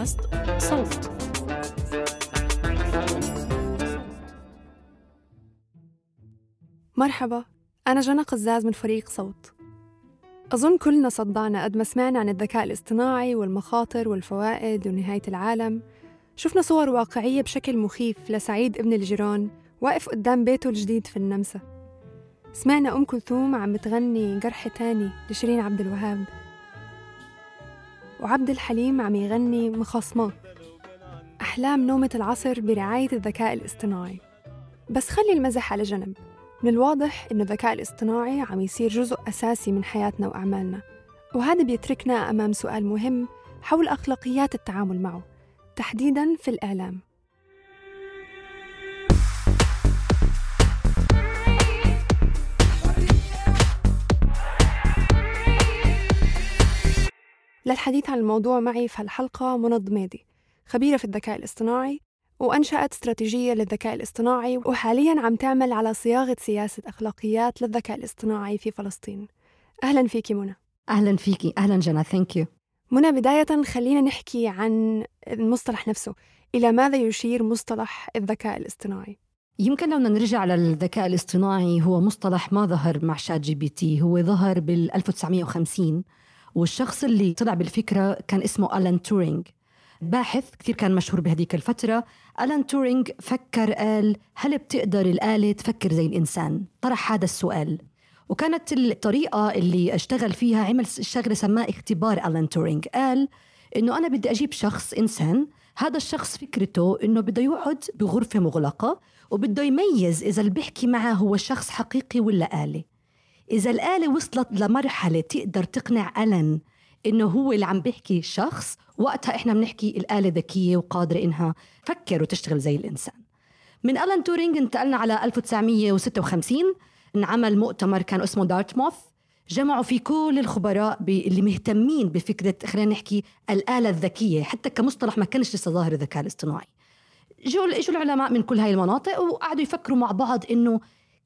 بودكاست صوت. مرحبا أنا جنى قزاز من فريق صوت. أظن كلنا صدعنا قد ما سمعنا عن الذكاء الاصطناعي والمخاطر والفوائد ونهاية العالم. شفنا صور واقعية بشكل مخيف لسعيد ابن الجيران واقف قدام بيته الجديد في النمسا. سمعنا أم كلثوم عم تغني جرح تاني لشيرين عبد الوهاب. وعبد الحليم عم يغني مخاصمة أحلام نومة العصر برعاية الذكاء الاصطناعي. بس خلي المزح على جنب. من الواضح إنه الذكاء الاصطناعي عم يصير جزء أساسي من حياتنا وأعمالنا. وهذا بيتركنا أمام سؤال مهم حول أخلاقيات التعامل معه. تحديداً في الإعلام. للحديث عن الموضوع معي في هالحلقة منى ضميدي خبيرة في الذكاء الاصطناعي وأنشأت استراتيجية للذكاء الاصطناعي وحالياً عم تعمل على صياغة سياسة أخلاقيات للذكاء الاصطناعي في فلسطين. أهلاً فيكي منى. أهلا فيكي أهلا جنى. thank you منى بداية خلينا نحكي عن المصطلح نفسه. إلى ماذا يشير مصطلح الذكاء الاصطناعي؟ يمكن لو نرجع للذكاء الاصطناعي هو مصطلح ما ظهر مع ChatGPT؟ هو ظهر بال 1950 والشخص اللي طلع بالفكرة كان اسمه ألان تورينج باحث كثير كان مشهور بهديك الفترة. ألان تورينج فكر قال هل بتقدر الآلة تفكر زي الإنسان؟ طرح هذا السؤال. وكانت الطريقة اللي اشتغل فيها عمل شغلة سماه اختبار ألان تورينج قال إنه أنا بدي أجيب شخص إنسان هذا الشخص فكرته إنه بده يقعد بغرفة مغلقة وبده يميز إذا اللي بيحكي معه هو شخص حقيقي ولا آلة. إذا الآلة وصلت لمرحلة تقدر تقنع ألن إنه هو اللي عم بيحكي شخص وقتها إحنا بنحكي الآلة ذكية وقادرة إنها تفكر وتشتغل زي الإنسان. من ألان تورينج انتقلنا على 1956 انعمل مؤتمر كان اسمه دارتموث. جمعوا فيه كل الخبراء اللي مهتمين بفكرة خلينا نحكي الآلة الذكية حتى كمصطلح ما كانش لسه ظاهر الذكاء الاصطناعي. جو إجوا العلماء من كل هاي المناطق وقعدوا يفكروا مع بعض إنه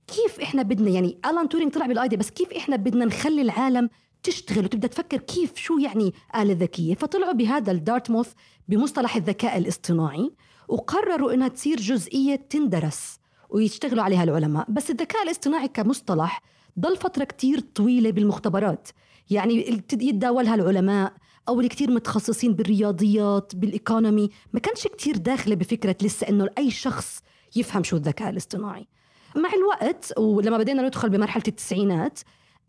كيف إحنا بدنا يعني الان تورينج طلع بال idea بس كيف إحنا بدنا نخلي العالم تشتغل وتبدأ تفكر كيف شو يعني آلة ذكية؟ فطلعوا بهذا الدارتموث بمصطلح الذكاء الاصطناعي وقرروا إنها تصير جزئية تندرس ويشتغلوا عليها العلماء. بس الذكاء الاصطناعي كمصطلح ضل فترة كتير طويلة بالمختبرات. يعني يتداولها العلماء أو اللي كتير متخصصين بالرياضيات بال economy ما كانش كتير داخلة بفكرة لسه إنه أي شخص يفهم شو الذكاء الاصطناعي. مع الوقت ولما بدينا ندخل بمرحلة التسعينات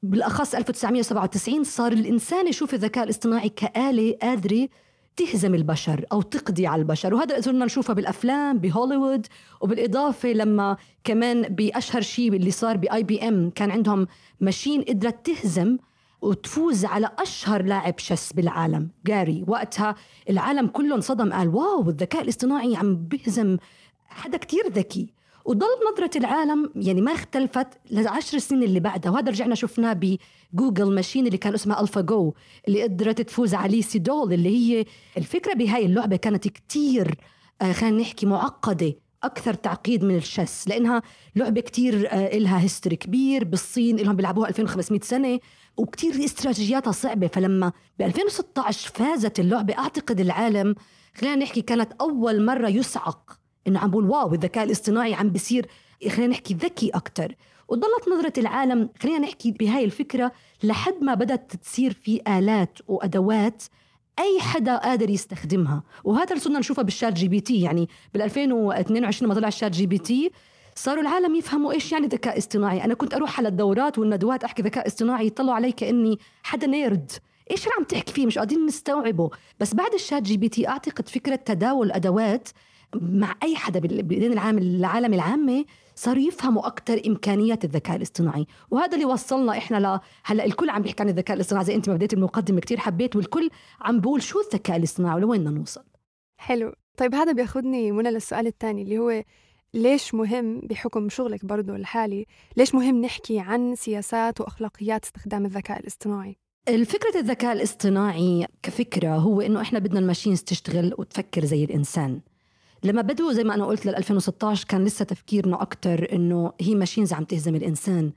بالأخص 1997 صار الإنسان يشوف الذكاء الاصطناعي كآلة قادرة تهزم البشر أو تقضي على البشر. وهذا صرنا نشوفه بالأفلام بهوليوود وبالإضافة لما كمان بأشهر شيء اللي صار بآي بي إم كان عندهم ماشين قدرت تهزم وتفوز على أشهر لاعب شس بالعالم. جاري وقتها العالم كله انصدم قال wow الذكاء الاصطناعي عم بيهزم حدا كتير ذكي. وضل نظرة العالم يعني ما اختلفت للعشر سنين اللي بعدها وهذا رجعنا شفناه ب Google machine اللي كان اسمها AlphaGo اللي قدرت تفوز على لي سيدول اللي هي الفكرة بهاي اللعبة كانت كتير آه خلينا نحكي معقدة أكثر تعقيد من ال chess لأنها لعبة كتير آه إلها history كبير بالصين إلهم بيلعبوها 2500 سنة وكتير استراتيجياتها صعبة فلما ب 2016 فازت اللعبة أعتقد العالم خلينا نحكي كانت أول مرة يصعق إنه عم بقول wow الذكاء الاصطناعي عم بيصير. خلينا نحكي ذكي أكثر وضلت نظرة العالم خلينا نحكي بهاي الفكرة لحد ما بدأت تصير في آلات وأدوات أي حدا قادر يستخدمها. وهذا اللي صرنا نشوفه بال ChatGPT. يعني بال 2022 لما طلع ال ChatGPT صاروا العالم يفهموا إيش يعني ذكاء اصطناعي. أنا كنت أروح على الدورات والندوات أحكي ذكاء اصطناعي يطلعوا علي كأني حدا nerd. إيش اللي عم تحكي فيه؟ مش قادرين نستوعبه. بس بعد ال ChatGPT أعتقد فكرة تداول ادوات مع أي حدا بايدين العالم العالم العامة صاروا يفهموا أكثر إمكانيات الذكاء الاصطناعي. وهذا اللي وصلنا إحنا ل هلأ الكل عم بيحكي عن الذكاء الاصطناعي. زي أنت ما بديت المقدمة كثير حبيت والكل عم بقول شو الذكاء الاصطناعي ولوين بدنا نوصل. حلو. طيب هذا بياخذني منى للسؤال الثاني اللي هو ليش مهم بحكم شغلك برضه الحالي ليش مهم نحكي عن سياسات وأخلاقيات استخدام الذكاء الاصطناعي؟ الفكرة الذكاء الاصطناعي كفكرة هو إنه إحنا بدنا ال machines تشتغل وتفكر زي الإنسان. لما بدوا زي ما أنا قلت لل 2016 كان لسه تفكيرنا أكتر إنه هي machines عم تهزم الإنسان.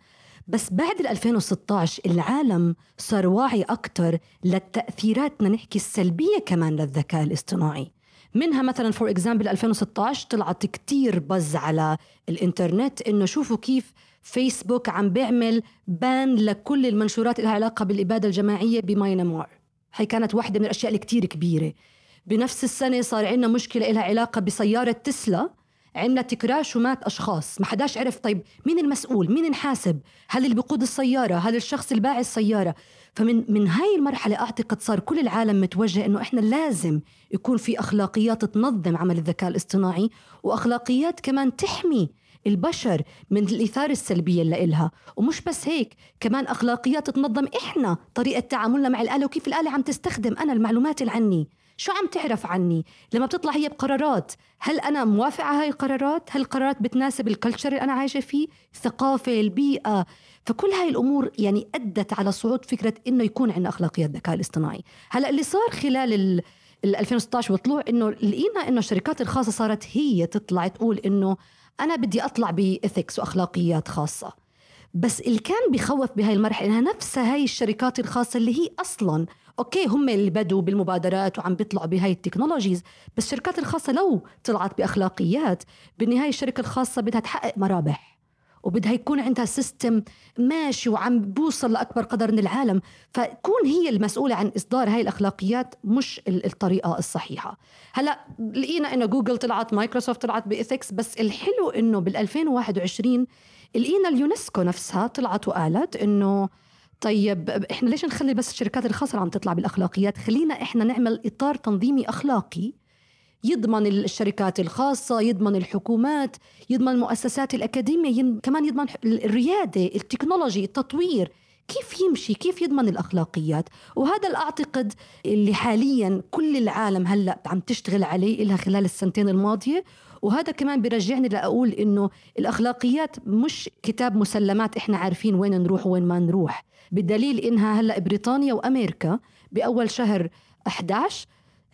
بس بعد ال 2016 العالم صار واعي أكتر للتأثيرات نحكي السلبية كمان للذكاء الاصطناعي. منها مثلا for example 2016 طلعت كتير buzz على الإنترنت إنه شوفوا كيف فيسبوك عم بيعمل بان لكل المنشورات لها علاقة بالإبادة الجماعية بماينمار هي كانت واحدة من الأشياء الكتير كبيرة. بنفس السنة صار عندنا مشكلة لها علاقة بسيارة تسلا. عملت كراش ومات أشخاص. ما حداش عرف طيب مين المسؤول مين نحاسب هل اللي بيقود السيارة؟ هل الشخص اللي باعي السيارة؟ فمن من هاي المرحلة أعتقد صار كل العالم متوجه إنه إحنا لازم يكون في أخلاقيات تنظم عمل الذكاء الاصطناعي وأخلاقيات كمان تحمي البشر من الإثارة السلبية اللي إلها. ومش بس هيك كمان أخلاقيات تنظم إحنا طريقة تعاملنا مع الآلة وكيف الآلة عم تستخدم أنا المعلومات اللي عني شو عم تعرف عني؟ لما بتطلع هي بقرارات. هل أنا موافقة على هاي القرارات؟ هل القرارات بتناسب الكلتشر اللي أنا عايشة فيه؟ الثقافة البيئة. فكل هاي الأمور يعني أدت على صعود فكرة إنه يكون عندنا أخلاقيات الذكاء الاصطناعي. هلأ اللي صار خلال ال ال 2016 وطلوع إنه لقينا إنه الشركات الخاصة صارت هي تطلع تقول إنه أنا بدي أطلع ب ethics وأخلاقيات خاصة. بس اللي كان بخوف بهاي المرحلة إنها نفسها هاي الشركات الخاصة اللي هي أصلا أوكي هم اللي بدوا بالمبادرات وعم بيطلعوا بهاي ال technologies بس الشركات الخاصة لو طلعت بأخلاقيات بالنهايه الشركة الخاصة بدها تحقق مرابح وبدها يكون عندها system ماشي وعم بوصل لأكبر قدر من العالم فتكون هي المسؤولة عن إصدار هاي الأخلاقيات مش الطريقة الصحيحة. هلأ لقينا إنه جوجل طلعت مايكروسوفت طلعت ب ethics بس الحلو إنه بال 2021 لقينا اليونسكو نفسها طلعت وقالت إنه طيب إحنا ليش نخلي بس الشركات الخاصة عم تطلع بالأخلاقيات؟ خلينا إحنا نعمل إطار تنظيمي أخلاقي يضمن الشركات الخاصة يضمن الحكومات يضمن المؤسسات الأكاديمية كمان يضمن الريادة التكنولوجي التطوير. كيف يمشي؟ كيف يضمن الأخلاقيات؟ وهذا اللي أعتقد اللي حاليا كل العالم هلأ عم تشتغل عليه إلها خلال السنتين الماضية. وهذا كمان بيرجعني لأقول إنه الأخلاقيات مش كتاب مسلمات إحنا عارفين وين نروح وين ما نروح. بالدليل إنها هلأ بريطانيا وأمريكا بأول شهر 11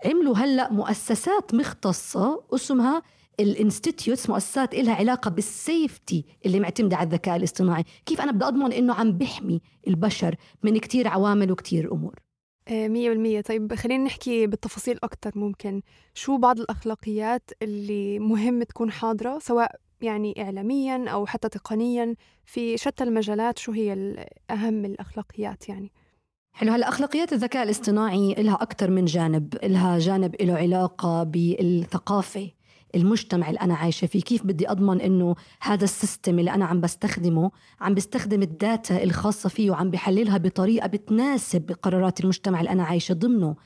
عملوا هلأ مؤسسات مختصة اسمها الانستيتيوتس مؤسسات إلها علاقة بالسيفتي اللي معتمدة على الذكاء الاصطناعي. كيف أنا بدي أضمن إنه عم بحمي البشر من كتير عوامل وكتير أمور؟ مية بالمية. طيب خلينا نحكي بالتفاصيل أكتر ممكن. شو بعض الأخلاقيات اللي مهم تكون حاضرة سواء يعني إعلاميا أو حتى تقنيا في شتى المجالات شو هي أهم الأخلاقيات يعني؟ حلو. هلا أخلاقيات الذكاء الاصطناعي لها أكثر من جانب، لها جانب له علاقة بالثقافة. المجتمع اللي أنا عايشة فيه، كيف بدي أضمن إنه هذا ال system اللي أنا عم بستخدمه عم بستخدم ال data الخاصة فيه وعم بحللها بطريقة بتناسب قرارات المجتمع اللي أنا عايشة ضمنه.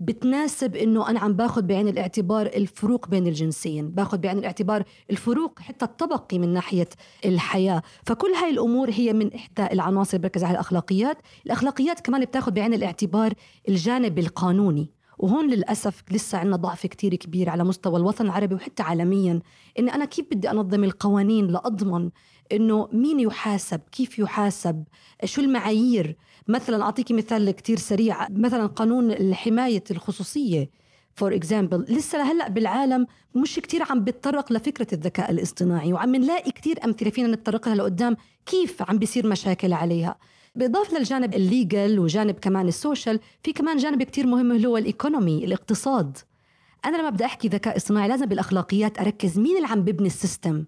بتناسب إنه أنا عم باخذ بعين الاعتبار الفروق بين الجنسين باخذ بعين الاعتبار الفروق حتى الطبقي من ناحية الحياة. فكل هاي الأمور هي من إحدى العناصر بركز على الأخلاقيات. الأخلاقيات كمان بتاخذ بعين الاعتبار الجانب القانوني. وهون للأسف لسه عندنا ضعف كتير كبير على مستوى الوطن العربي وحتى عالميا. إني أنا كيف بدي أنظم القوانين لأضمن إنه مين يحاسب كيف يحاسب شو المعايير؟ مثلا أعطيكي مثال كتير سريع مثلا قانون حماية الخصوصية. for example لسه لهلأ بالعالم مش كتير عم بيتطرق لفكرة الذكاء الاصطناعي وعم نلاقي كتير أمثلة فينا نتطرق لها لقدام كيف عم بيصير مشاكل عليها. بالإضافة للجانب ال legal وجانب كمان ال social في كمان جانب كتير مهم اللي هو ال economy الاقتصاد. أنا لما بدي أحكي ذكاء اصطناعي لازم بالأخلاقيات أركز مين اللي عم ببني ال system.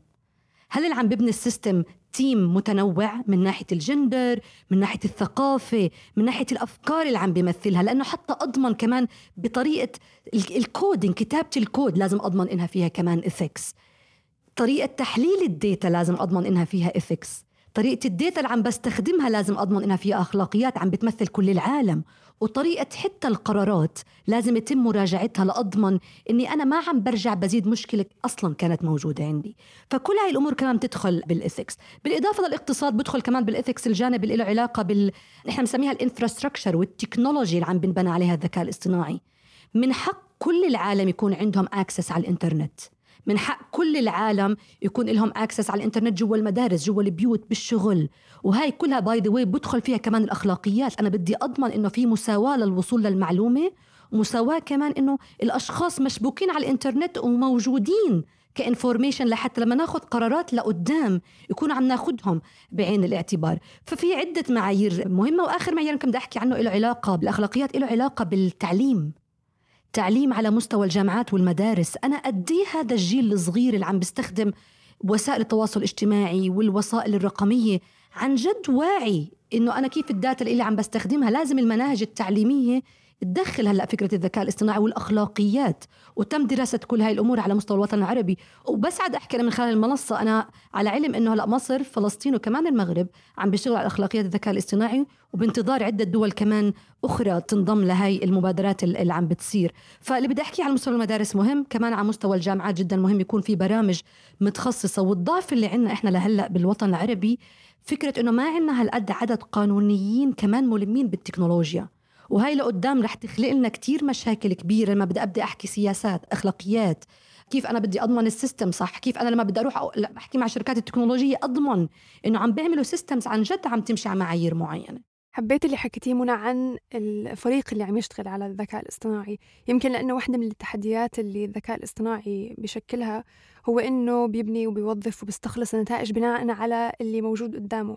هل اللي عم ببني ال system team متنوع من ناحية الجندر من ناحية الثقافة من ناحية الأفكار اللي عم بيمثلها؟ لأنه حتى أضمن كمان بطريقة ال coding كتابة الكود لازم أضمن إنها فيها كمان ethics طريقة تحليل ال data لازم أضمن إنها فيها ethics طريقة ال data اللي عم بستخدمها لازم أضمن إنها فيها أخلاقيات عم بتمثل كل العالم. وطريقة حتى القرارات لازم يتم مراجعتها لأضمن إني أنا ما عم برجع بزيد مشكلة أصلا كانت موجودة عندي. فكل هاي الأمور كمان بتدخل بال ethics. بالإضافة للاقتصاد بدخل كمان بال ethics الجانب اللي له علاقة بال نحن بنسميها ال infrastructure وال technology اللي عم بنبنى عليها الذكاء الاصطناعي. من حق كل العالم يكون عندهم access على الإنترنت. من حق كل العالم يكون لهم access على الإنترنت جوا المدارس جوا البيوت بالشغل. وهي كلها by the بدخل فيها كمان الأخلاقيات. أنا بدي أضمن إنه في مساواة للوصول للمعلومة ومساواه كمان إنه الأشخاص مشبوكين على الإنترنت وموجودين ك information لحتى لما ناخذ قرارات لقدام يكون عم ناخذهم بعين الاعتبار. ففي عدة معايير مهمة وآخر معيار يمكن بدي أحكي عنه له علاقة. بالأخلاقيات له علاقة بالتعليم. تعليم على مستوى الجامعات والمدارس. أنا أدي هذا الجيل الصغير اللي عم بيستخدم وسائل التواصل الاجتماعي والوسائل الرقمية. عن جد واعي إنه أنا كيف الداتا اللي عم بستخدمها لازم المناهج التعليمية تدخل هلا فكرة الذكاء الاصطناعي والأخلاقيات وتم دراسة كل هاي الأمور على مستوى الوطن العربي. وبسعد أحكي من خلال المنصة أنا على علم إنه هلا مصر فلسطين وكمان المغرب عم بيشتغلوا على أخلاقيات الذكاء الاصطناعي وبانتظار عدة دول كمان أخرى تنضم لهي المبادرات اللي عم بتصير. فاللي بدي أحكيه على مستوى المدارس مهم كمان على مستوى الجامعات جدا مهم يكون في برامج متخصصة. والضعف اللي عندنا إحنا لهلأ بالوطن العربي فكرة إنه ما عندنا هالقد عدد قانونيين كمان ملمين بالتكنولوجيا. وهي لقدام رح تخلق لنا كتير مشاكل كبيرة. لما بدي ابدا أحكي سياسات أخلاقيات كيف أنا بدي أضمن السيستم صح؟ كيف أنا لما بدي أروح احكي مع شركات التكنولوجية أضمن إنه عم بيعملوا سيستمز عن جد عم تمشي على معايير معينة. حبيت اللي حكيتيه منى عن الفريق اللي عم يشتغل على الذكاء الاصطناعي. يمكن لأنه واحدة من التحديات اللي الذكاء الاصطناعي بشكلها هو إنه بيبني وبيوظف وبيستخلص النتائج بناء على اللي موجود قدامه.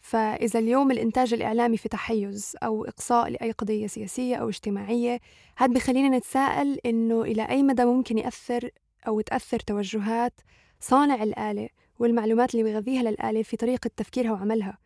فإذا اليوم الإنتاج الإعلامي في تحيز أو إقصاء لأي قضية سياسية أو اجتماعية هذا بخلينا نتساءل إنه إلى أي مدى ممكن يأثر أو تأثر توجهات صانع الآلة والمعلومات اللي بيغذيها للآلة في طريقة تفكيرها وعملها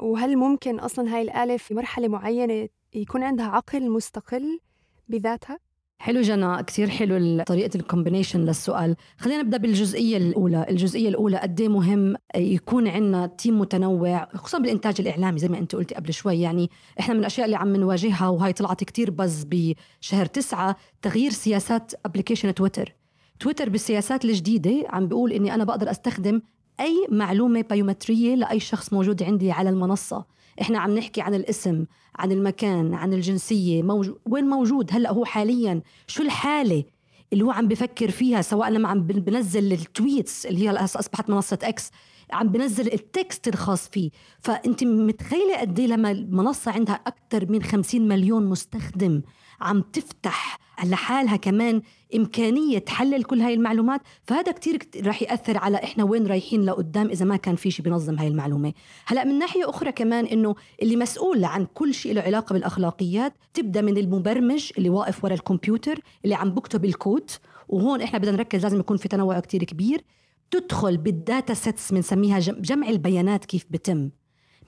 وهل ممكن أصلا هاي الآلة في مرحلة معينة يكون عندها عقل مستقل بذاتها؟ حلو جنى كثير حلو طريقة ال combination للسؤال. خلينا نبدأ بالجزئية الأولى. الجزئية الأولى قد إيه مهم يكون عندنا team متنوع خصوصا بالإنتاج الإعلامي زي ما أنت قلتي قبل شوي. يعني إحنا من الأشياء اللي عم نواجهها وهي طلعت كثير buzz بشهر تسعة تغيير سياسات application تويتر تويتر بالسياسات الجديدة عم بيقول إني أنا بقدر أستخدم أي معلومة بايومترية لأي شخص موجود عندي على المنصة. إحنا عم نحكي عن الاسم عن المكان عن الجنسية موجود وين موجود هلأ هو حاليا؟ شو الحالة اللي هو عم بفكر فيها؟ سواء لما عم بنزل ال tweets اللي هي أصبحت منصة إكس عم بنزل ال text الخاص فيه. فأنت متخيلة قد إيه لما المنصة عندها أكثر من 50 مليون مستخدم عم تفتح لحالها كمان إمكانية تحلل كل هاي المعلومات فهذا كتير رح يأثر على إحنا وين رايحين لقدام إذا ما كان في شيء بينظم هاي المعلومة. هلأ من ناحية أخرى كمان إنه اللي مسؤول عن كل شيء له علاقة بالأخلاقيات تبدأ من المبرمج اللي واقف ورا الكمبيوتر اللي عم بكتب الكود وهون إحنا بدنا نركز لازم يكون في تنوع كتير كبير. تدخل بال data sets بنسميها جمع البيانات كيف بتم.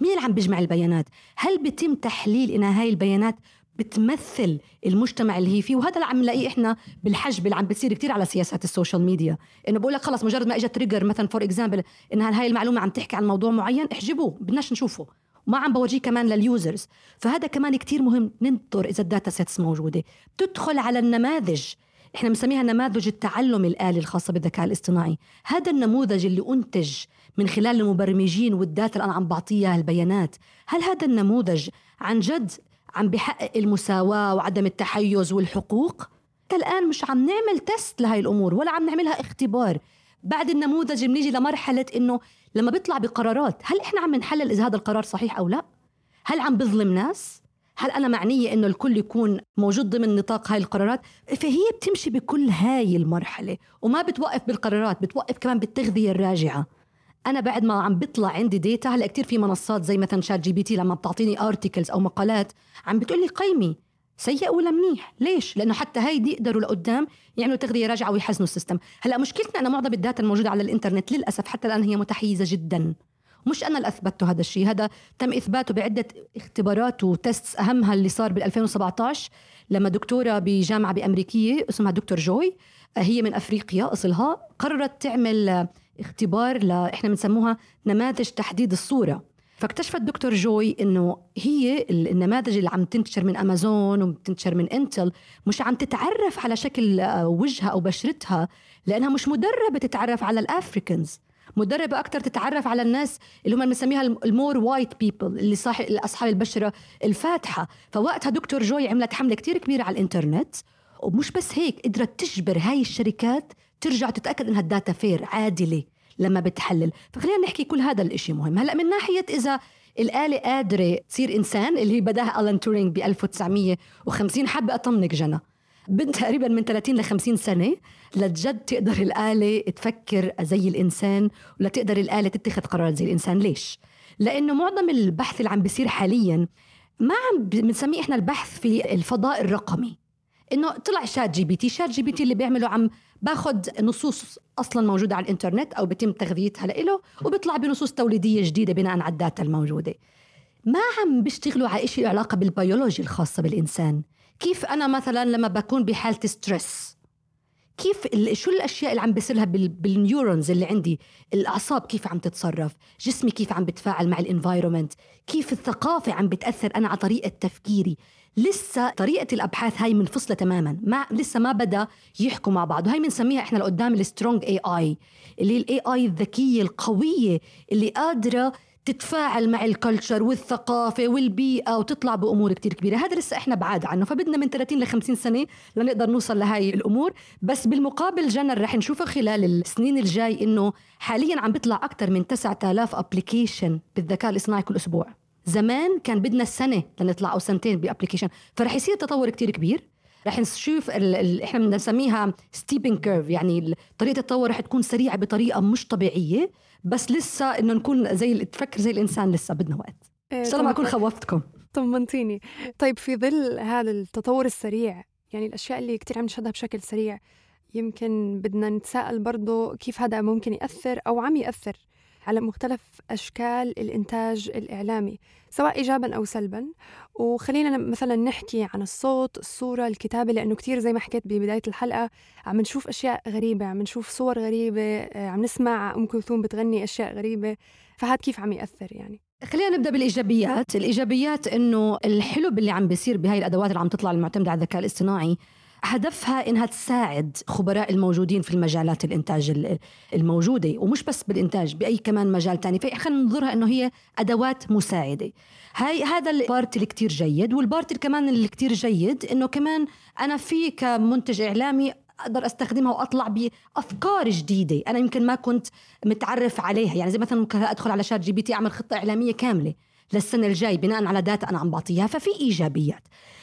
مين اللي عم بيجمع البيانات؟ هل بيتم تحليل إن هاي البيانات بتمثل المجتمع اللي هي فيه وهذا اللي عم نلاقيه إحنا بالحجب اللي عم بتصير كثير على سياسات ال social media. إنه بقول لك خلص مجرد ما اجى trigger مثلا for example ان هاي المعلومة عم تحكي عن موضوع معين احجبوه بدناش نشوفه. وما عم بورجيه كمان لل users فهذا كمان كتير مهم ننطر إذا ال data sets موجودة. تدخل على النماذج. إحنا بنسميها نماذج التعلم الآلي الخاصة بالذكاء الاصطناعي. هذا النموذج اللي أنتج من خلال المبرمجين والداتا اللي أنا عم بعطيها البيانات هل هذا النموذج عن جد عم بحقق المساواة وعدم التحيز والحقوق. الآن مش عم نعمل تست لهي الأمور ولا عم نعملها اختبار. بعد النموذج بنيجي لمرحلة إنه لما بيطلع بقرارات هل إحنا عم نحلل إذا هذا القرار صحيح أو لا؟ هل عم بظلم ناس؟ هل أنا معنية إنه الكل يكون موجود ضمن نطاق هاي القرارات؟ فهي بتمشي بكل هاي المرحلة وما بتوقف بالقرارات بتوقف كمان بالتغذية الراجعة. أنا بعد ما عم بيطلع عندي data هلأ كثير في منصات زي مثلا شات جي بي تي لما بتعطيني articles أو مقالات عم بتقول لي قيمي سيء ولا منيح؟ ليش؟ لأنه حتى هيدي يقدروا لقدام يعملوا تغذية راجعة ويحسنوا ال system. هلأ مشكلتنا أنا معظم ال data الموجودة على الإنترنت للأسف حتى الآن هي متحيزة جدا. مش أنا اللي اثبته هذا الشيء هذا تم إثباته بعدة اختبارات و test أهمها اللي صار بال 2017 لما دكتورة بجامعة بأمريكية اسمها دكتور جوي هي من أفريقيا أصلها قررت تعمل اختبار ل إحنا بنسموها نماذج تحديد الصورة. فاكتشفت دكتور جوي إنه هي النماذج اللي عم تنتشر من أمازون وبتنتشر من إنتل مش عم تتعرف على شكل آه، وجهها أو بشرتها لأنها مش مدربة تتعرف على ال Africans. مدربة أكثر تتعرف على الناس اللي هم بنسميها ال more white people اللي صاحب أصحاب البشرة الفاتحة. فوقتها دكتور جوي عملت حملة كتير كبيرة على الإنترنت ومش بس هيك قدرت تجبر هاي الشركات ترجع تتأكد إنها ال data fair عادلة لما بتحلل. فخلينا نحكي كل هذا الإشي مهم. هلأ من ناحية إذا الآلة قادرة تصير إنسان اللي هي بداها ألان تورينج ب 1950 حابة أطمنك جنى. بدنا تقريبا من 30 ل 50 سنة لجد تقدر الآلة تفكر زي الإنسان ولا تقدر الآلة تتخذ قرارات زي الإنسان. ليش؟ لأنه معظم البحث اللي عم بيصير حاليا ما عم بنسميه إحنا البحث في الفضاء الرقمي. إنه طلع شات جي بي تي. شات جي بي تي اللي بيعمله عم باخذ نصوص أصلا موجودة على الإنترنت أو بيتم تغذيتها له وبيطلع بنصوص توليدية جديدة بناء على ال data الموجودة. ما عم بيشتغلوا على شيء علاقة بالبيولوجي الخاصة بالإنسان. كيف أنا مثلا لما بكون بحاله stress كيف شو الأشياء اللي عم بيصير لها بال neurons اللي عندي؟ الأعصاب كيف عم تتصرف؟ جسمي كيف عم بتفاعل مع ال environment؟ كيف الثقافة عم بتأثر أنا على طريقة تفكيري؟ لسه طريقة الأبحاث هاي منفصلة تماما. ما لسه ما بدأ يحكوا مع بعض. وهي بنسميها إحنا لقدام ال strong AI اللي ال AI الذكية القوية اللي قادرة تتفاعل مع ال culture والثقافة والبيئة وتطلع بأمور كتير كبيرة. هذا لسه إحنا بعاد عنه فبدنا من 30 ل 50 سنة لنقدر نوصل لهاي الأمور. بس بالمقابل جنر رح نشوفه خلال السنين الجاي إنه حاليا عم بيطلع أكثر من 9000 application بالذكاء الاصطناعي كل أسبوع. زمان كان بدنا السنة لنطلع أو سنتين ب application فرح يصير تطور كتير كبير. رح نشوف ال ال إحنا بنسميها stepping curve يعني طريقة التطور رح تكون سريعة بطريقة مش طبيعية. بس لسه إنه نكون زي تفكر زي الإنسان لسه بدنا وقت. إن، إيه، شاء الله ما أكون خوفتكم. طمنتيني. طيب في ظل هذا التطور السريع يعني الأشياء اللي كثير عم نشهدها بشكل سريع يمكن بدنا نتساءل برضه كيف هذا ممكن يأثر أو عم يأثر على مختلف أشكال الإنتاج الإعلامي سواء إيجابا أو سلبا. وخلينا مثلا نحكي عن الصوت الصورة الكتابة لأنه كتير زي ما حكيت ببداية الحلقة عم نشوف أشياء غريبة عم نشوف صور غريبة آه، عم نسمع أم كلثوم بتغني أشياء غريبة. فهذا كيف عم يأثر يعني؟ خلينا نبدأ بالإيجابيات، الإيجابيات إنه الحلو باللي عم بيصير بهاي الأدوات اللي عم تطلع المعتمده على الذكاء الاصطناعي هدفها إنها تساعد خبراء الموجودين في المجالات الإنتاج الموجودة ومش بس بالإنتاج بأي كمان مجال تاني. فخلينا ننظرها إنه هي أدوات مساعدة. هاي هذا ال part اللي كتير جيد وال part اللي كمان اللي كتير جيد إنه كمان أنا في كمنتج إعلامي أقدر أستخدمها وأطلع بأفكار جديدة أنا يمكن ما كنت متعرف عليها. يعني زي مثلا ممكن أدخل على شات جي بي تي أعمل خطة إعلامية كاملة للسنة الجاي بناء على data أنا عم بعطيها. ففي إيجابيات.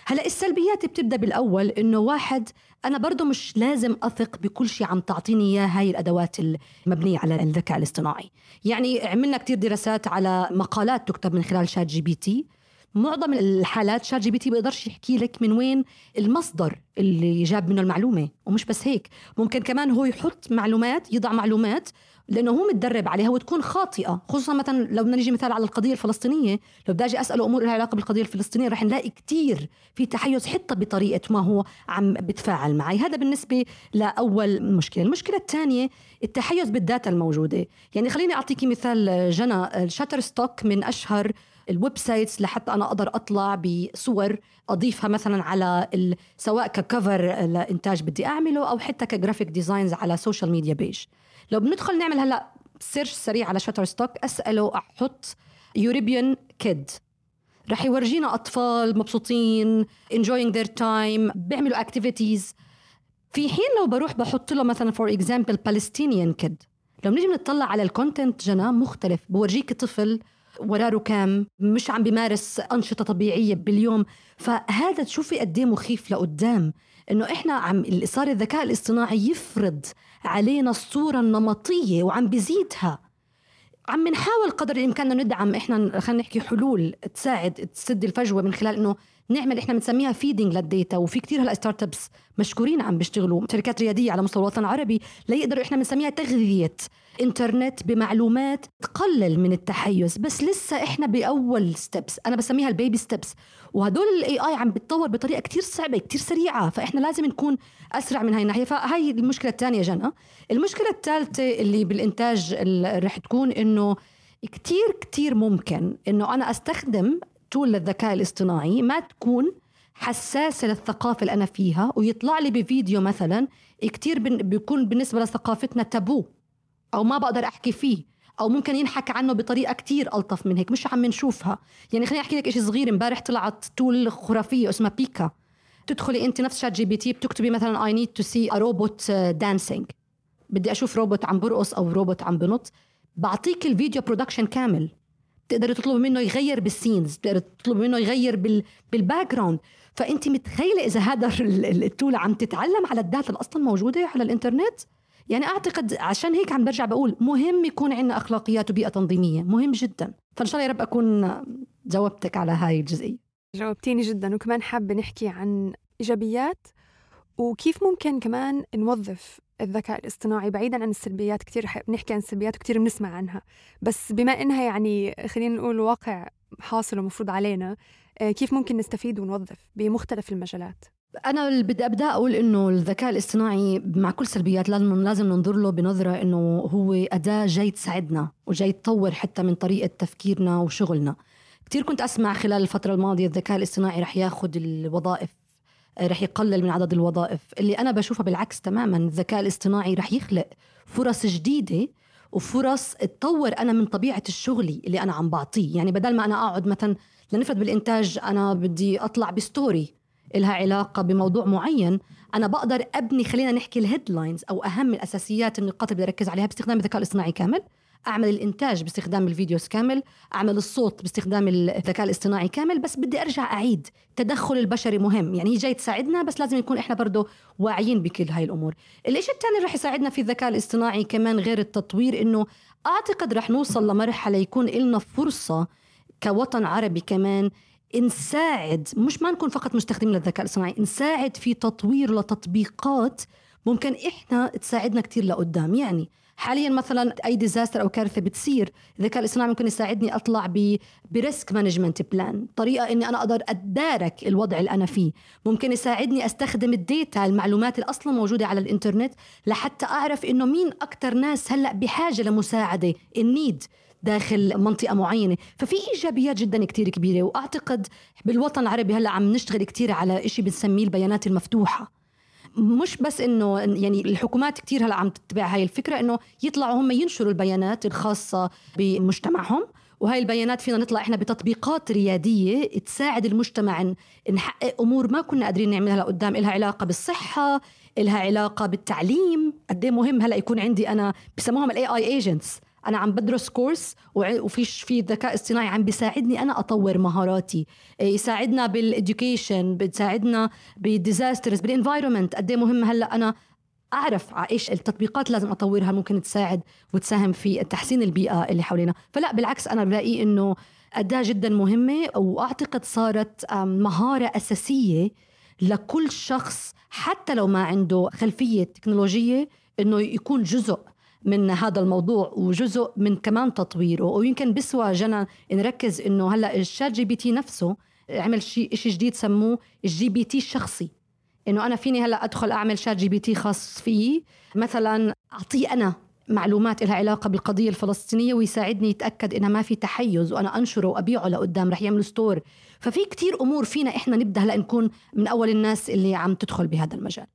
هلا السلبيات بتبدأ بالأول إنه واحد أنا برضه مش لازم أثق بكل شيء عم تعطيني إياه هاي الأدوات المبنية على الذكاء الاصطناعي. يعني عملنا كتير دراسات على مقالات تكتب من خلال شات جي بي تي. معظم الحالات شات جي بي تي بيقدرش يحكي لك من وين المصدر اللي جاب منه المعلومة ومش بس هيك. ممكن كمان هو يحط معلومات يضع معلومات لأنه هو متدرب عليها وتكون خاطئة خصوصا مثلا لو بدنا نيجي مثال على القضية الفلسطينية لو بدي أجي أسأله أمور لها علاقة بالقضية الفلسطينية رح نلاقي كتير في تحيز حتى بطريقة ما هو عم بتفاعل معي. هذا بالنسبة لأول مشكلة. المشكلة الثانية التحيز بال data الموجودة. يعني خليني أعطيكي مثال جنى ال Shutterstock من أشهر ال websites لحتى أنا أقدر أطلع بصور أضيفها مثلا على سواء ك cover لإنتاج بدي أعمله أو حتى ك graphic designs على social media page لو بندخل نعمل هلا search سريع على Shutterstock أسأله أحط European kid رح يورجينا أطفال مبسوطين enjoying their time بيعملوا activities. في حين لو بروح بحط له مثلا for example Palestinian kid لو بنيجي بنطلع على ال content جنا مختلف. بورجيك طفل وراه ركام مش عم بيمارس أنشطة طبيعية باليوم. فهذا تشوفي قد مخيف لقدام. إنه إحنا عم صار الذكاء الاصطناعي يفرض علينا الصورة النمطية وعم بزيدها. عم نحاول قدر الإمكان ندعم إحنا خلينا نحكي حلول تساعد تسد الفجوة من خلال إنه نعمل إحنا بنسميها feeding لل data وفي كتير هلأ startups مشكورين عم بيشتغلوا شركات ريادية على مستوى الوطن العربي ليقدروا إحنا بنسميها تغذية انترنت بمعلومات تقلل من التحيز. بس لسه إحنا بأول steps أنا بسميها ال baby steps وهدول ال AI عم بتطور بطريقة كتير صعبة كتير سريعة فإحنا لازم نكون أسرع من هاي الناحية. فهي المشكلة الثانية جنى. المشكلة الثالثه اللي بالإنتاج رح تكون إنه كتير كتير ممكن إنه أنا أستخدم tool للذكاء الاصطناعي ما تكون حساسة للثقافة اللي أنا فيها ويطلع لي بفيديو مثلا كتير بيكون بالنسبة لثقافتنا تابو أو ما بقدر أحكي فيه. أو ممكن ينحكى عنه بطريقة كتير ألطف من هيك مش عم نشوفها. يعني خليني أحكي لك شيء صغير امبارح طلعت tool خرافية اسمها بيكا. تدخلي أنت نفس ChatGPT بتكتبي مثلا I need to see a robot dancing بدي أشوف روبوت عم برقص أو روبوت عم بنط. بعطيك الفيديو production كامل. تقدري تطلبي منه يغير بال scenes بتقدري تطلبي منه يغير بال بال background فأنت متخيلة إذا هذا ال tool عم تتعلم على ال data اللي أصلا موجودة على الإنترنت؟ يعني أعتقد عشان هيك عم برجع بقول مهم يكون عندنا أخلاقيات وبيئة تنظيمية مهم جدا. فإن شاء الله يا رب أكون جاوبتك على هاي الجزئية. جاوبتيني جدا وكمان حابة نحكي عن إيجابيات وكيف ممكن كمان نوظف الذكاء الاصطناعي بعيدا عن السلبيات كثير بنحكي عن السلبيات وكثير بنسمع عنها. بس بما إنها يعني خلينا نقول واقع حاصل ومفروض علينا آه، كيف ممكن نستفيد ونوظف بمختلف المجالات؟ أنا بدي أبدأ أقول إنه الذكاء الاصطناعي مع كل سلبيات لازم ننظر له بنظرة إنه هو أداة جاي تساعدنا وجاي تطور حتى من طريقة تفكيرنا وشغلنا. كثير كنت أسمع خلال الفترة الماضية الذكاء الاصطناعي رح ياخذ الوظائف رح يقلل من عدد الوظائف. اللي أنا بشوفها بالعكس تماما الذكاء الاصطناعي رح يخلق فرص جديدة وفرص تطور أنا من طبيعة الشغلي اللي أنا عم بعطيه. يعني بدل ما أنا أقعد مثلا لنفرض بالإنتاج أنا بدي أطلع ب story إلها علاقة بموضوع معين أنا بقدر أبني خلينا نحكي ال headlines أو أهم الأساسيات النقاط اللي بدي أركز عليها باستخدام الذكاء الاصطناعي كامل أعمل الإنتاج باستخدام ال videos كامل أعمل الصوت باستخدام الذكاء الاصطناعي كامل بس بدي أرجع أعيد. التدخل البشري مهم يعني هي جاي تساعدنا بس لازم نكون إحنا برضه واعيين بكل هاي الأمور. الشيء الثاني اللي رح يساعدنا في الذكاء الاصطناعي كمان غير التطوير إنه أعتقد رح نوصل لمرحلة يكون لنا فرصة كوطن عربي كمان نساعد مش ما نكون فقط مستخدمين للذكاء الاصطناعي نساعد في تطوير لتطبيقات ممكن إحنا تساعدنا كتير لقدام. يعني حاليا مثلا أي disaster أو كارثة بتصير الذكاء الاصطناعي ممكن يساعدني أطلع ب risk management plan طريقة إني أنا أقدر اتدارك الوضع اللي أنا فيه. ممكن يساعدني أستخدم الديتا المعلومات اللي أصلا موجودة على الإنترنت لحتى أعرف إنه مين أكثر ناس هلأ بحاجة لمساعدة النيد داخل منطقة معينة. ففي إيجابيات جدا كتير كبيرة وأعتقد بالوطن العربي هلأ عم نشتغل كتير على شيء بنسميه البيانات المفتوحة. مش بس إنه يعني الحكومات كتير هلأ عم تتبع هاي الفكرة إنه يطلعوا هم ينشروا البيانات الخاصة بمجتمعهم. وهاي البيانات فينا نطلع إحنا بتطبيقات ريادية تساعد المجتمع نحقق أمور ما كنا قادرين نعملها لقدام لها علاقة بالصحة لها علاقة بالتعليم. قد إيه مهم هلأ يكون عندي أنا بسموهم ال AI agents أنا عم بدرس course وفي في ذكاء اصطناعي عم بيساعدني أنا أطور مهاراتي. إيه، يساعدنا بال education بتساعدنا بال disasters بال environment قد إيه مهم هلأ أنا أعرف إيش التطبيقات لازم أطورها ممكن تساعد وتساهم في تحسين البيئة اللي حوالينا. فلأ بالعكس أنا بلاقي إنه أداة جدا مهمة وأعتقد صارت مهارة أساسية لكل شخص حتى لو ما عنده خلفية تكنولوجية إنه يكون جزء من هذا الموضوع وجزء من كمان تطويره. ويمكن بسوى جنى نركز إنه هلأ ال ChatGPT نفسه عمل شيء شيء جديد سموه ال GPT الشخصي. إنه أنا فيني هلأ أدخل أعمل ChatGPT خاص فيي. مثلا أعطيه أنا معلومات لها علاقة بالقضية الفلسطينية ويساعدني يتأكد انها ما في تحيز وأنا أنشره وأبيعه لقدام رح يعمل ستور ففي كتير أمور فينا إحنا نبدأ هلأ نكون من أول الناس اللي عم تدخل بهذا المجال.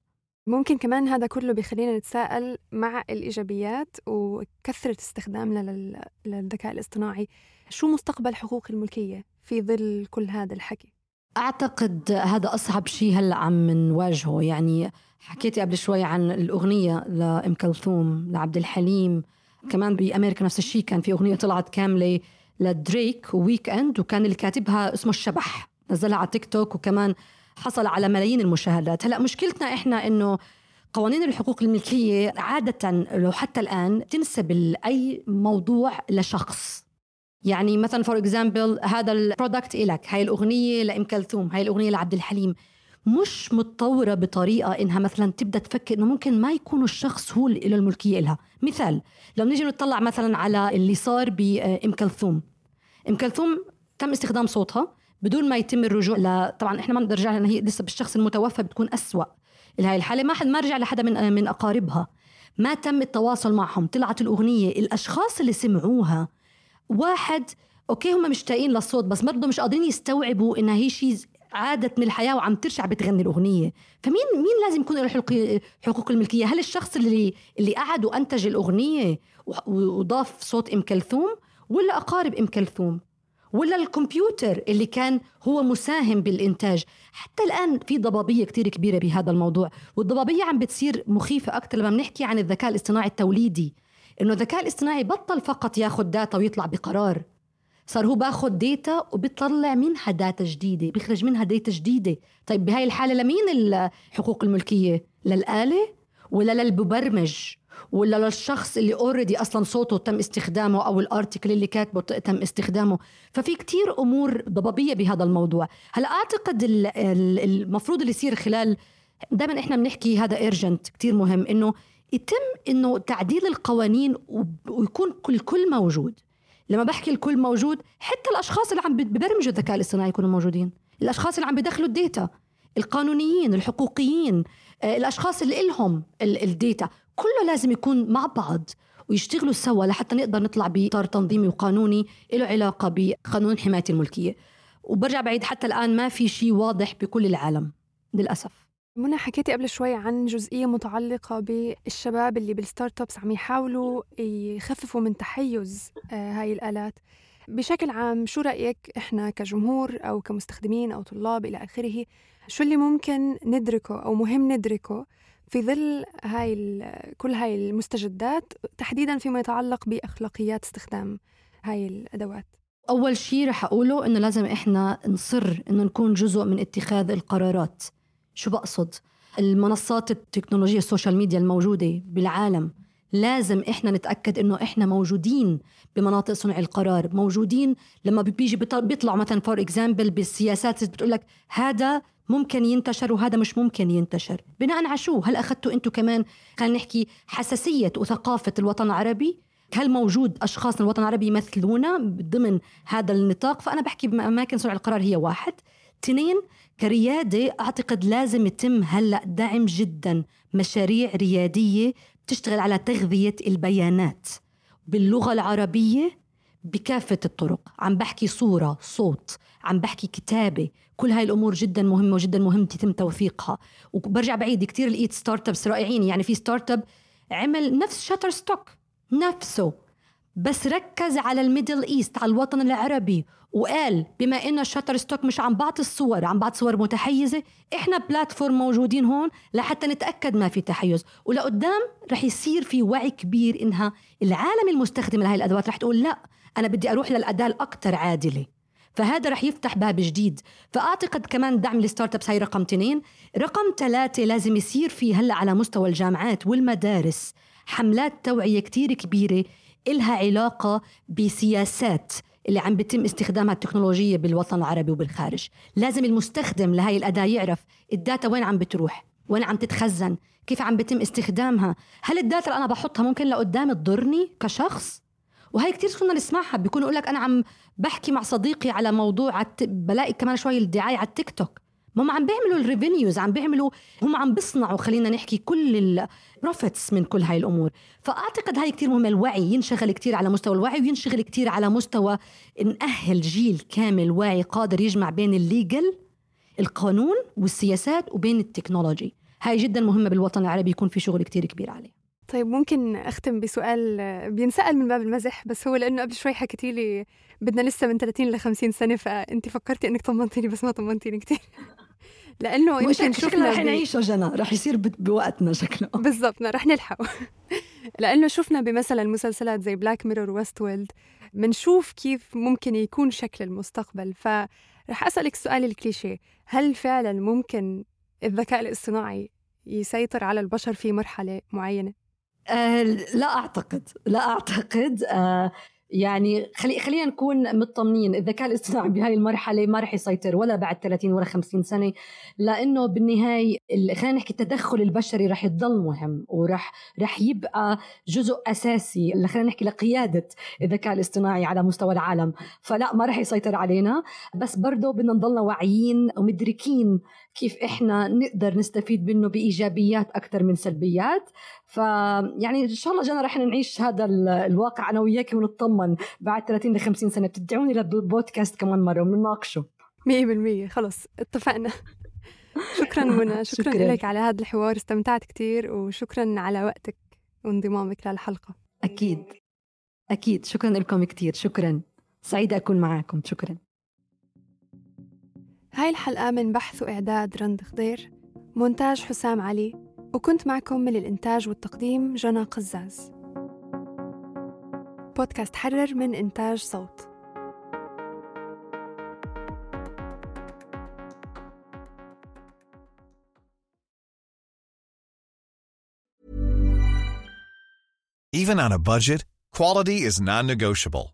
ممكن كمان هذا كله بيخلينا نتساءل مع الإيجابيات وكثرة استخدامنا للذكاء الاصطناعي. شو مستقبل حقوق الملكية في ظل كل هذا الحكي؟ أعتقد هذا أصعب شيء هلأ عم نواجهه. يعني حكيتي قبل شوي عن الأغنية لأم كلثوم لعبد الحليم. كمان بأمريكا نفس الشيء كان في أغنية طلعت كاملة لدريك و The Weeknd وكان اللي كاتبها اسمه الشبح. نزلها على تيك توك وكمان حصل على ملايين المشاهدات. هلا مشكلتنا إحنا إنه قوانين الحقوق الملكية عادة لو حتى الآن تنسب أي موضوع لشخص. يعني مثلا for example هذا ال product إلك هاي الأغنية لأم كلثوم هاي الأغنية لعبد الحليم. مش متطورة بطريقة إنها مثلا تبدأ تفكر إنه ممكن ما يكون الشخص هو اللي له الملكية إلها. مثال لو نيجي نطلع مثلا على اللي صار بأم كلثوم. أم كلثوم تم استخدام صوتها. بدون ما يتم الرجوع ل طبعا إحنا ما نقدر نرجع لأن هي لسه بالشخص المتوفى بتكون أسوأ لهي الحالة. ما حد ما رجع لحدا من من أقاربها. ما تم التواصل معهم. طلعت الأغنية. الأشخاص اللي سمعوها واحد أوكي هم مشتاقين للصوت بس برضه مش قادرين يستوعبوا انها هي شيء عادت من الحياة وعم ترجع بتغني الأغنية. فمين مين لازم يكون له حقوق الملكية؟ هل الشخص اللي اللي قعد وأنتج الأغنية وضاف صوت إم كلثوم ولا أقارب إم كلثوم؟ ولا الكمبيوتر اللي كان هو مساهم بالإنتاج. حتى الآن في ضبابية كتير كبيرة بهذا الموضوع والضبابية عم بتصير مخيفة أكثر لما بنحكي عن الذكاء الاصطناعي التوليدي. إنه الذكاء الاصطناعي بطل فقط ياخذ data ويطلع بقرار. صار هو باخذ data وبيطلع منها data جديدة بيخرج منها data جديدة. طيب بهاي الحالة لمين حقوق الملكية؟ للآلة ولا للمبرمج؟ ولا للشخص اللي already أصلا صوته تم استخدامه أو ال article اللي كاتبه تم استخدامه. ففي كتير أمور ضبابية بهذا الموضوع. هلا أعتقد المفروض اللي يصير خلال دائما إحنا بنحكي هذا urgent كتير مهم إنه يتم إنه تعديل القوانين ويكون كل كل موجود. لما بحكي الكل موجود حتى الأشخاص اللي عم ببرمجوا الذكاء الاصطناعي يكونوا موجودين. الأشخاص اللي عم بدخلوا ال data القانونيين الحقوقيين آه، الأشخاص اللي لهم ال data. كله لازم يكون مع بعض ويشتغلوا سوا لحتى نقدر نطلع بإطار تنظيمي وقانوني له علاقة بقانون حماية الملكية. وبرجع بعيد حتى الآن ما في شيء واضح بكل العالم للأسف. منى حكيتي قبل شوي عن جزئية متعلقة بالشباب اللي بال startups عم يحاولوا يخففوا من تحيز آه، هاي الآلات. بشكل عام شو رأيك إحنا كجمهور أو كمستخدمين أو طلاب إلى آخره؟ شو اللي ممكن ندركه أو مهم ندركه في ظل هاي كل هاي المستجدات تحديدا فيما يتعلق بأخلاقيات استخدام هاي الأدوات. أول شيء رح أقوله إنه لازم إحنا نصر إنه نكون جزء من اتخاذ القرارات. شو بقصد؟ المنصات التكنولوجيا ال social media الموجودة بالعالم لازم إحنا نتأكد إنه إحنا موجودين بمناطق صنع القرار موجودين لما بيجي بيطلعوا مثلا for example بالسياسات بتقول لك هذا ممكن ينتشر وهذا مش ممكن ينتشر. بناء على شو؟ هل أخذتوا أنتم كمان خلينا نحكي حساسية وثقافة الوطن العربي؟ هل موجود أشخاص من الوطن العربي يمثلونا ضمن هذا النطاق؟ فأنا بحكي بأماكن صنع القرار هي واحد. اثنين كريادة أعتقد لازم يتم هلأ دعم جدا مشاريع ريادية بتشتغل على تغذية البيانات باللغة العربية بكافة الطرق. عم بحكي صورة صوت عم بحكي كتابة. كل هاي الأمور جدا مهمة وجدا مهم يتم توثيقها. وبرجع بعيد كتير لقيت startups رائعين. يعني في startup عمل نفس Shutterstock نفسه بس ركز على ال Middle East على الوطن العربي. وقال بما ان ال Shutterstock مش عم بعطي الصور عم بعطي صور متحيزة إحنا platform موجودين هون لحتى نتأكد ما في تحيز. ولقدام رح يصير في وعي كبير إنها العالم المستخدم لهي الأدوات رح تقول لا أنا بدي أروح للأداة الاكثر عادلة. فهذا رح يفتح باب جديد. فأعتقد كمان دعم ال startups هي رقم اثنين. رقم ثلاثة لازم يصير في هلأ على مستوى الجامعات والمدارس حملات توعية كتير كبيرة إلها علاقة بسياسات. اللي عم بيتم استخدامها التكنولوجية بالوطن العربي وبالخارج. لازم المستخدم لهي الأداة يعرف ال data وين عم بتروح وين عم تتخزن كيف عم بيتم استخدامها. هل ال data اللي أنا بحطها ممكن لقدام تضرني كشخص؟ وهي كتير كنا نسمعها بيكون يقول لك أنا عم بحكي مع صديقي على موضوع عت... بلاقي كمان شوي الدعاية على التيك توك. هم عم بيعملوا ال revenues عم بيعملوا هم عم بيصنعوا خلينا نحكي كل ال profits من كل هاي الأمور. فأعتقد هاي كتير مهمه الوعي ينشغل كتير على مستوى الوعي وينشغل كتير على مستوى نأهل جيل كامل واعي قادر يجمع بين ال legal القانون والسياسات وبين ال technology هاي جدا مهمة بالوطن العربي يكون في شغل كتير كبير عليه طيب ممكن أختم بسؤال بينسأل من باب المزح بس هو لأنه قبل شوي حكيتي لي بدنا لسه من 30 ل 50 سنة فانت فكرتي إنك طمنتيني بس ما طمنتيني كثير لأنه يمكن شفنا رح نعيشه جنى رح يصير بوقتنا شكله. بالضبط رح نلحقه. لأنه شفنا بمثلا مسلسلات زي Black Mirror و Westworld بنشوف كيف ممكن يكون شكل المستقبل. فرح أسألك السؤال الكليشيه هل فعلا ممكن الذكاء الاصطناعي يسيطر على البشر في مرحلة معينة؟ آه لا أعتقد لا أعتقد. آه يعني خلي خلينا نكون مطمنين الذكاء الاصطناعي بهاي المرحلة ما رح يسيطر ولا بعد 30 ولا 50 سنة لأنه بالنهاية خلينا نحكي التدخل البشري رح يضل مهم ورح رح يبقى جزء أساسي خلينا نحكي لقيادة الذكاء الاصطناعي على مستوى العالم. فلا ما رح يسيطر علينا بس برضه بدنا نضلنا واعيين ومدركين كيف إحنا نقدر نستفيد منه بإيجابيات أكثر من سلبيات. فيعني إن شاء الله جانا رح نعيش هذا الواقع أنا وياك ونطمن. بعد 30 ل 50 سنة بتدعوني للبودكاست كمان مرة ونناقشه. 100% خلص اتفقنا. شكرا منى. شكرا, شكرا. لك على هذا الحوار. استمتعت كثير وشكرا على وقتك وانضمامك للحلقة. أكيد. أكيد. شكرا لكم كثير شكرا. سعيدة أكون معكم شكرا. هاي الحلقة من بحث وإعداد رند خضير مونتاج حسام علي وكنت معكم من الإنتاج والتقديم جنى قزاز بودكاست حرر من إنتاج صوت Even on a budget, quality is non-negotiable.